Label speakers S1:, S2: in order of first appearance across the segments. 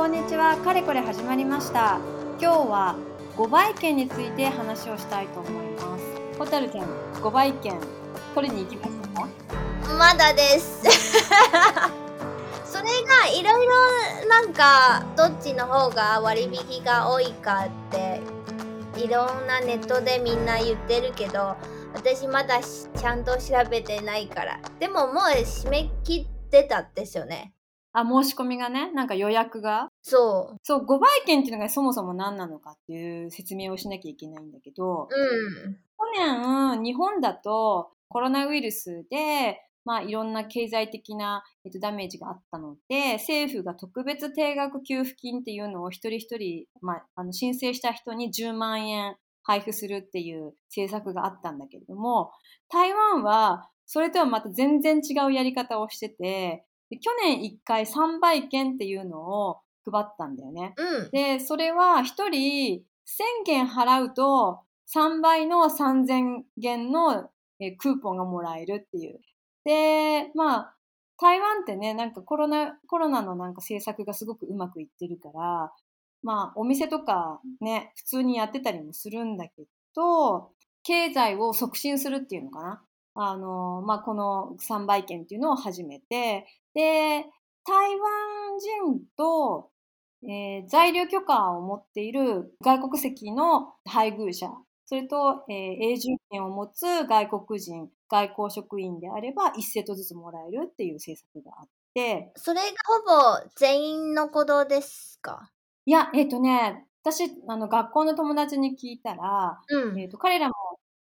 S1: こんにちは。かれこれ始まりました。今日は5倍券について話をしたいと思います。ホタルちゃん、5倍券取りに行きましたか？
S2: まだです。それがいろいろなんかどっちの方が割引が多いかっていろんなネットでみんな言ってるけど私まだちゃんと調べてないからでももう締め切ってたんですよね
S1: あ、申し込みがね、なんか予約が。
S2: そ
S1: そう、5倍券っていうのがそもそも何なのかっていう説明をしなきゃいけないんだけど、
S2: ううん
S1: 去年、日本だとコロナウイルスで、まあ、いろんな経済的な、えっと、ダメージがあったので、政府が特別定額給付金っていうのを一人一人、まあ、あの申請した人に10万円配布するっていう政策があったんだけれども、台湾はそれとはまた全然違うやり方をしてて、で去年1回3倍券っていうのを配ったんだよね。
S2: うん
S1: で、それは一人1000元払うと3倍の3000元のえークーポンがもらえるっていう。で、まあ、台湾ってね、なんかコロナ、コロナのなんか政策がすごくうまくいってるから、まあ、お店とかね、普通にやってたりもするんだけど、経済を促進するっていうのかな。あの、まあ、この3倍券っていうのを始めて、で、台湾人と、えー在留許可を持っている外国籍の配偶者、それと、えー永住権を持つ外国人、外交職員であれば1セットずつもらえるっていう政策があって、
S2: それがほぼ全員のことですか？
S1: いや、えっ、とね、私、あの、学校の友達に聞いたら、
S2: うん。
S1: えっ、と、彼らも、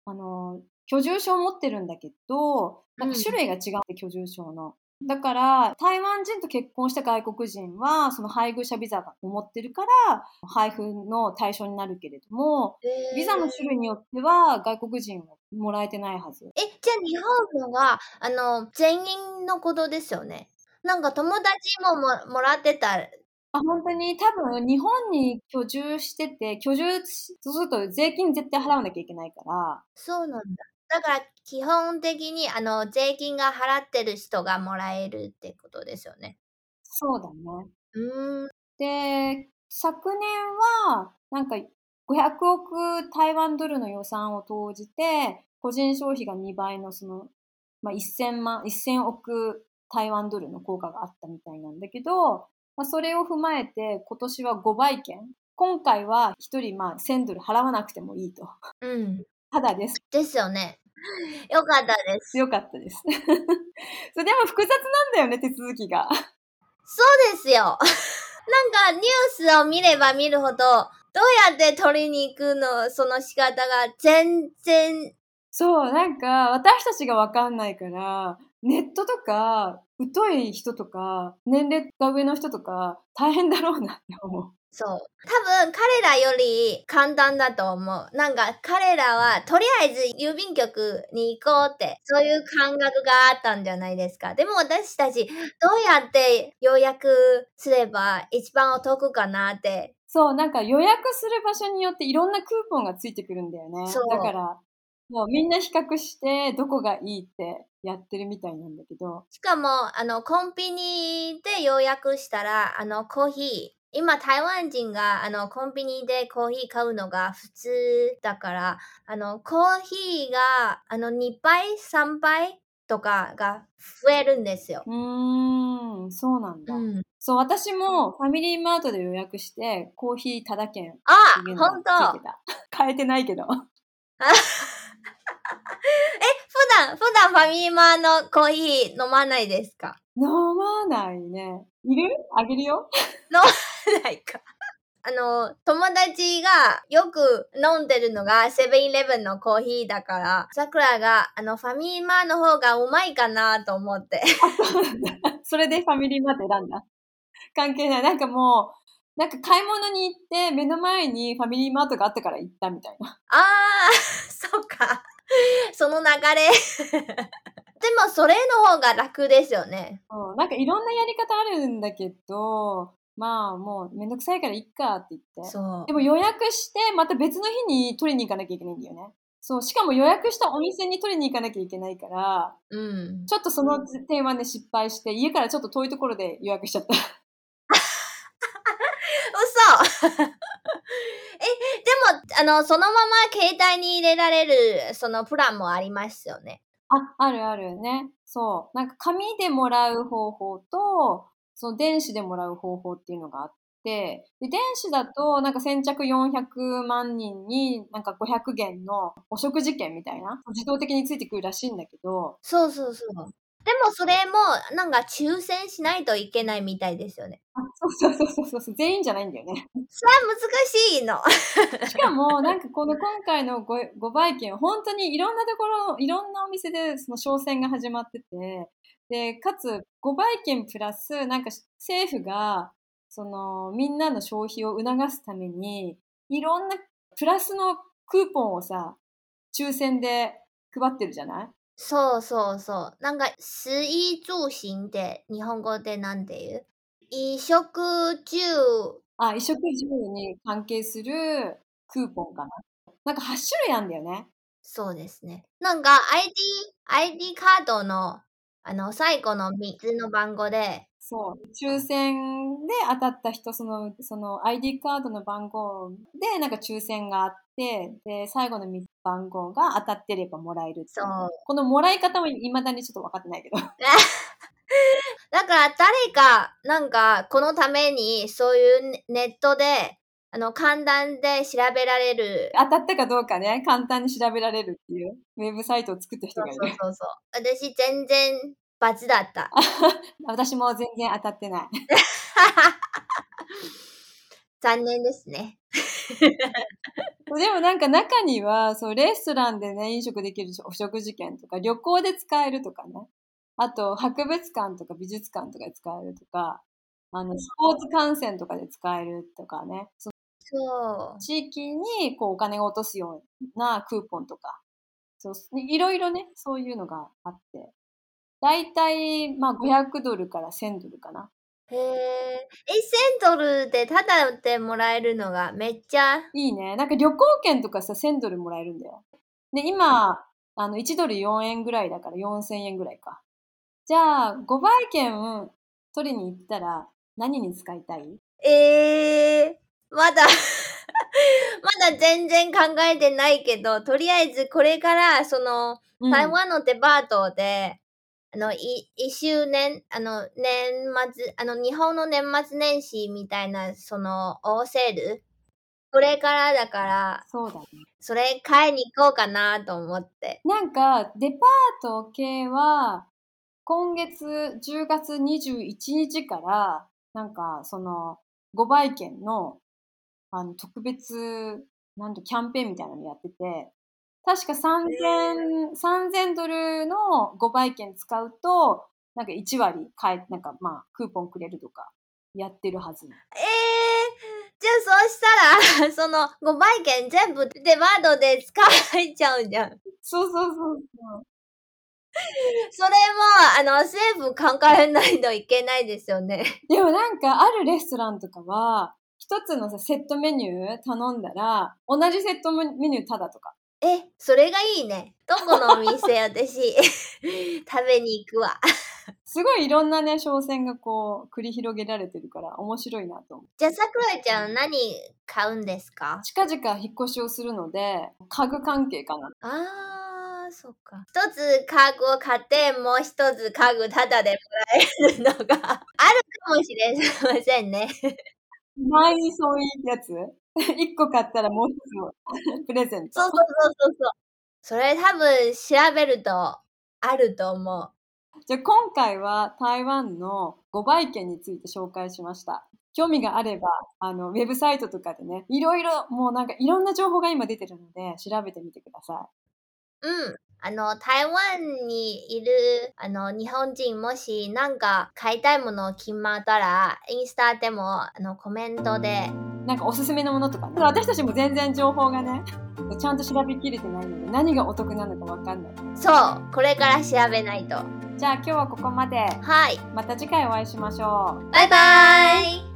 S1: あの、居住証を持ってるんだけど、なんか
S2: うん。
S1: 種類が違って、居住証の。だから、台湾人と結婚した外国人は、その配偶者ビザを持ってるから、配布の対象になるけれども、
S2: えー
S1: ビザの種類によっては、外国人はもらえてないはず。
S2: え、じゃあ日本のは、あの、全員のことですよね。なんか友達もももらってた。
S1: あ本当に多分日本に居住してて、居住すると税金絶対払わなきゃいけないから、
S2: そうなんだ。だから基本的にあの税金が払ってる人がもらえるってことですよね。
S1: そうだね。
S2: うーん。
S1: で、昨年は、なんか、500億台湾ドルの予算を投じて、個人消費が2倍のその、まあ、1000万、1000億台湾ドルの効果があったみたいなんだけど、まあ、それを踏まえて、今年は5倍券。今回は1人まあ1000ドル払わなくてもいいと。
S2: うん。
S1: ただです。
S2: ですよね。よかったです。
S1: よかったです。それでも複雑なんだよね、手続きが。
S2: そうですよ。なんかニュースを見れば見るほど、どうやって取りに行くの、その仕方が全然、
S1: そう、なんか、私たちがわかんないから、ネットとか、疎い人とか、年齢が上の人とか、大変だろうなって思う。
S2: そう。多分彼らより簡単だと思う。なんか彼らはとりあえず郵便局に行こうって、そういう感覚があったんじゃないですか。でも私たちどうやって予約すれば一番お得かなって。
S1: そう、なんか予約する場所によっていろんなクーポンがついてくるんだよね。
S2: そう
S1: だから、もうみんな比較して、どこがいいってやってるみたいなんだけど。
S2: しかも、あの、コンビニで予約したら、あの、コーヒー、今台湾人があのコンビニでコーヒー買うのが普通だから、あのコーヒーがあの2倍、3倍とかが増えるんですよ。
S1: うーん、そうなんだ。
S2: うん、
S1: そう、私もファミリーマートで予約して、コーヒータダ券
S2: あ
S1: っていうの
S2: 本当。
S1: 変 えてないけど。
S2: 普段、普段ファミマのコーヒー飲まないですか？
S1: 飲まないね。いる？あげるよ。
S2: ないか。あの、友達がよく飲んでるのがセブンイレブンのコーヒーだから、さくらがあのファミマの方がうまいかなと思って。
S1: それでファミリーマート選んだ？関係ない。なんかもう、なんか買い物に行って目の前にファミリーマートがあったから行ったみたいな。
S2: あー、そうか。その流れ。でもそれの方が楽ですよね。
S1: うん、なんかいろんなやり方あるんだけど、まあもうめんどくさいからいっかって言って。
S2: そう
S1: で。も予約して、また別の日に取りに行かなきゃいけないんだよね。そう、しかも予約したお店に取りに行かなきゃいけないから、
S2: うん。
S1: ちょっとその点はね、失敗して、家からちょっと遠いところで予約しちゃった。
S2: え、でも、あの、そのまま携帯に入れられる、そのプランもありますよね。
S1: あ、あるあるね。そう。なんか紙でもらう方法と、その電子でもらう方法っていうのがあって、で電子だとなんか先着400万人になんか500元のお食事券みたいな自動的についてくるらしいんだけど、
S2: そうそうそう。でもそれも、なんか抽選しないといけないみたいですよね。
S1: あそうそうそうそうそう、全員じゃないんだよね。
S2: それは難しいの。
S1: しかも、なんかこの今回の 5, 5倍券、本当にいろんなところ、いろんなお店でその商戦が始まってて、で、かつ5倍券プラス、なんか政府が、そのみんなの消費を促すために、いろんなプラスのクーポンをさ、抽選で配ってるじゃない？
S2: そうそうそう。なんか、衣住行って日本語でなんて言う？衣食住。
S1: あ、衣食住に関係するクーポンかな。なんか8種類あんだよね。
S2: そうですね。なんか ID、ID カードの、あの、最後の3つの番号で、
S1: そう。抽選で当たった人、その、その ID カードの番号で、なんか抽選があって、で、最後の番号が当たってればもらえる
S2: そう。
S1: このもらい方も未だにちょっと分かってないけど。
S2: だから誰か、なんか、このために、そういうネネットで、あの、簡単で調べられる。
S1: 当たったかどうかね、簡単に調べられるっていう、ウェブサイトを作った人
S2: そうそう
S1: がいる。
S2: そうそう。私、全然、罰だった。
S1: 私も全然当たってない。
S2: 残念ですね。
S1: でもなんか中には、そう、レストランでね、飲食できるお食事券とか、旅行で使えるとかね。あと、博物館とか美術館とかで使えるとか、あの、スポーツ観戦とかで使えるとかね。そ
S2: そう。
S1: 地域にこうお金を落とすようなクーポンとか、そういろいろね、そういうのがあって。だいたい、まあ、500ドルから1000ドルかな。
S2: へえ。え、1000ドルでタダでもらえるのがめっちゃ、
S1: いいね。なんか旅行券とかさ、1000ドルもらえるんだよ。で、今、あの、1ドル4円ぐらいだから4000円ぐらいか。じゃあ、5倍券取りに行ったら何に使いたい？
S2: ええまだ、まだ全然考えてないけど、とりあえずこれから、その、
S1: うん
S2: 台湾のデパートで、あの、い、一周年、あの、年末、あの、日本の年末年始みたいな、その、大セール？これからだから、
S1: そうだね。
S2: それ買いに行こうかなと思って。
S1: なんか、デパート系は、今月10月21日から、なんか、その、5倍券の、あの、特別、なんとキャンペーンみたいなのやってて、確か3000、3000ドルの5倍券使うと、なんか1割買え、なんかまあ、クーポンくれるとか、やってるはず。
S2: ええじゃあそうしたら、その、5倍券全部デパートで使えちゃうじゃん。
S1: そうそうそうそう。
S2: それも、あの、政府考えないといけないですよね。
S1: でもなんか、あるレストランとかは、一つのさ、セットメニュー頼んだら、同じセットメニューただとか。
S2: え、それがいいね。どこのお店私、食べに行くわ。
S1: すごいいろんなね、商戦がこう、繰り広げられてるから、面白いなと思う。
S2: じゃあ、さくらちゃん何買うんですか？
S1: 近々引っ越しをするので、家具関係かな。
S2: あー、そっか。一つ家具を買って、もう一つ家具タダでもらえるのがあるかもしれませんね。
S1: 前にそういうやつ？一個買ったらもう一つの プレゼント。
S2: そうそうそうそうそれ多分調べるとあると思う。
S1: じゃあ今回は台湾の5倍券について紹介しました。興味があれば、あの、ウェブサイトとかでね、いろいろ、もうなんかいろんな情報が今出てるので、調べてみてくださ
S2: うん。あの、台湾にいる、あの、日本人もしなんか買いたいもの決まったら、インスタでも、あの、コメントで、
S1: い。なんかおすすめのものとかね。私たちも全然情報がね、ちゃんと調べきれてないので、何がお得なのかわかんない。
S2: そう、これから調べないと。
S1: じゃあ今日はここまで。
S2: はい。
S1: また次回お会いしましょう。
S2: バイバイ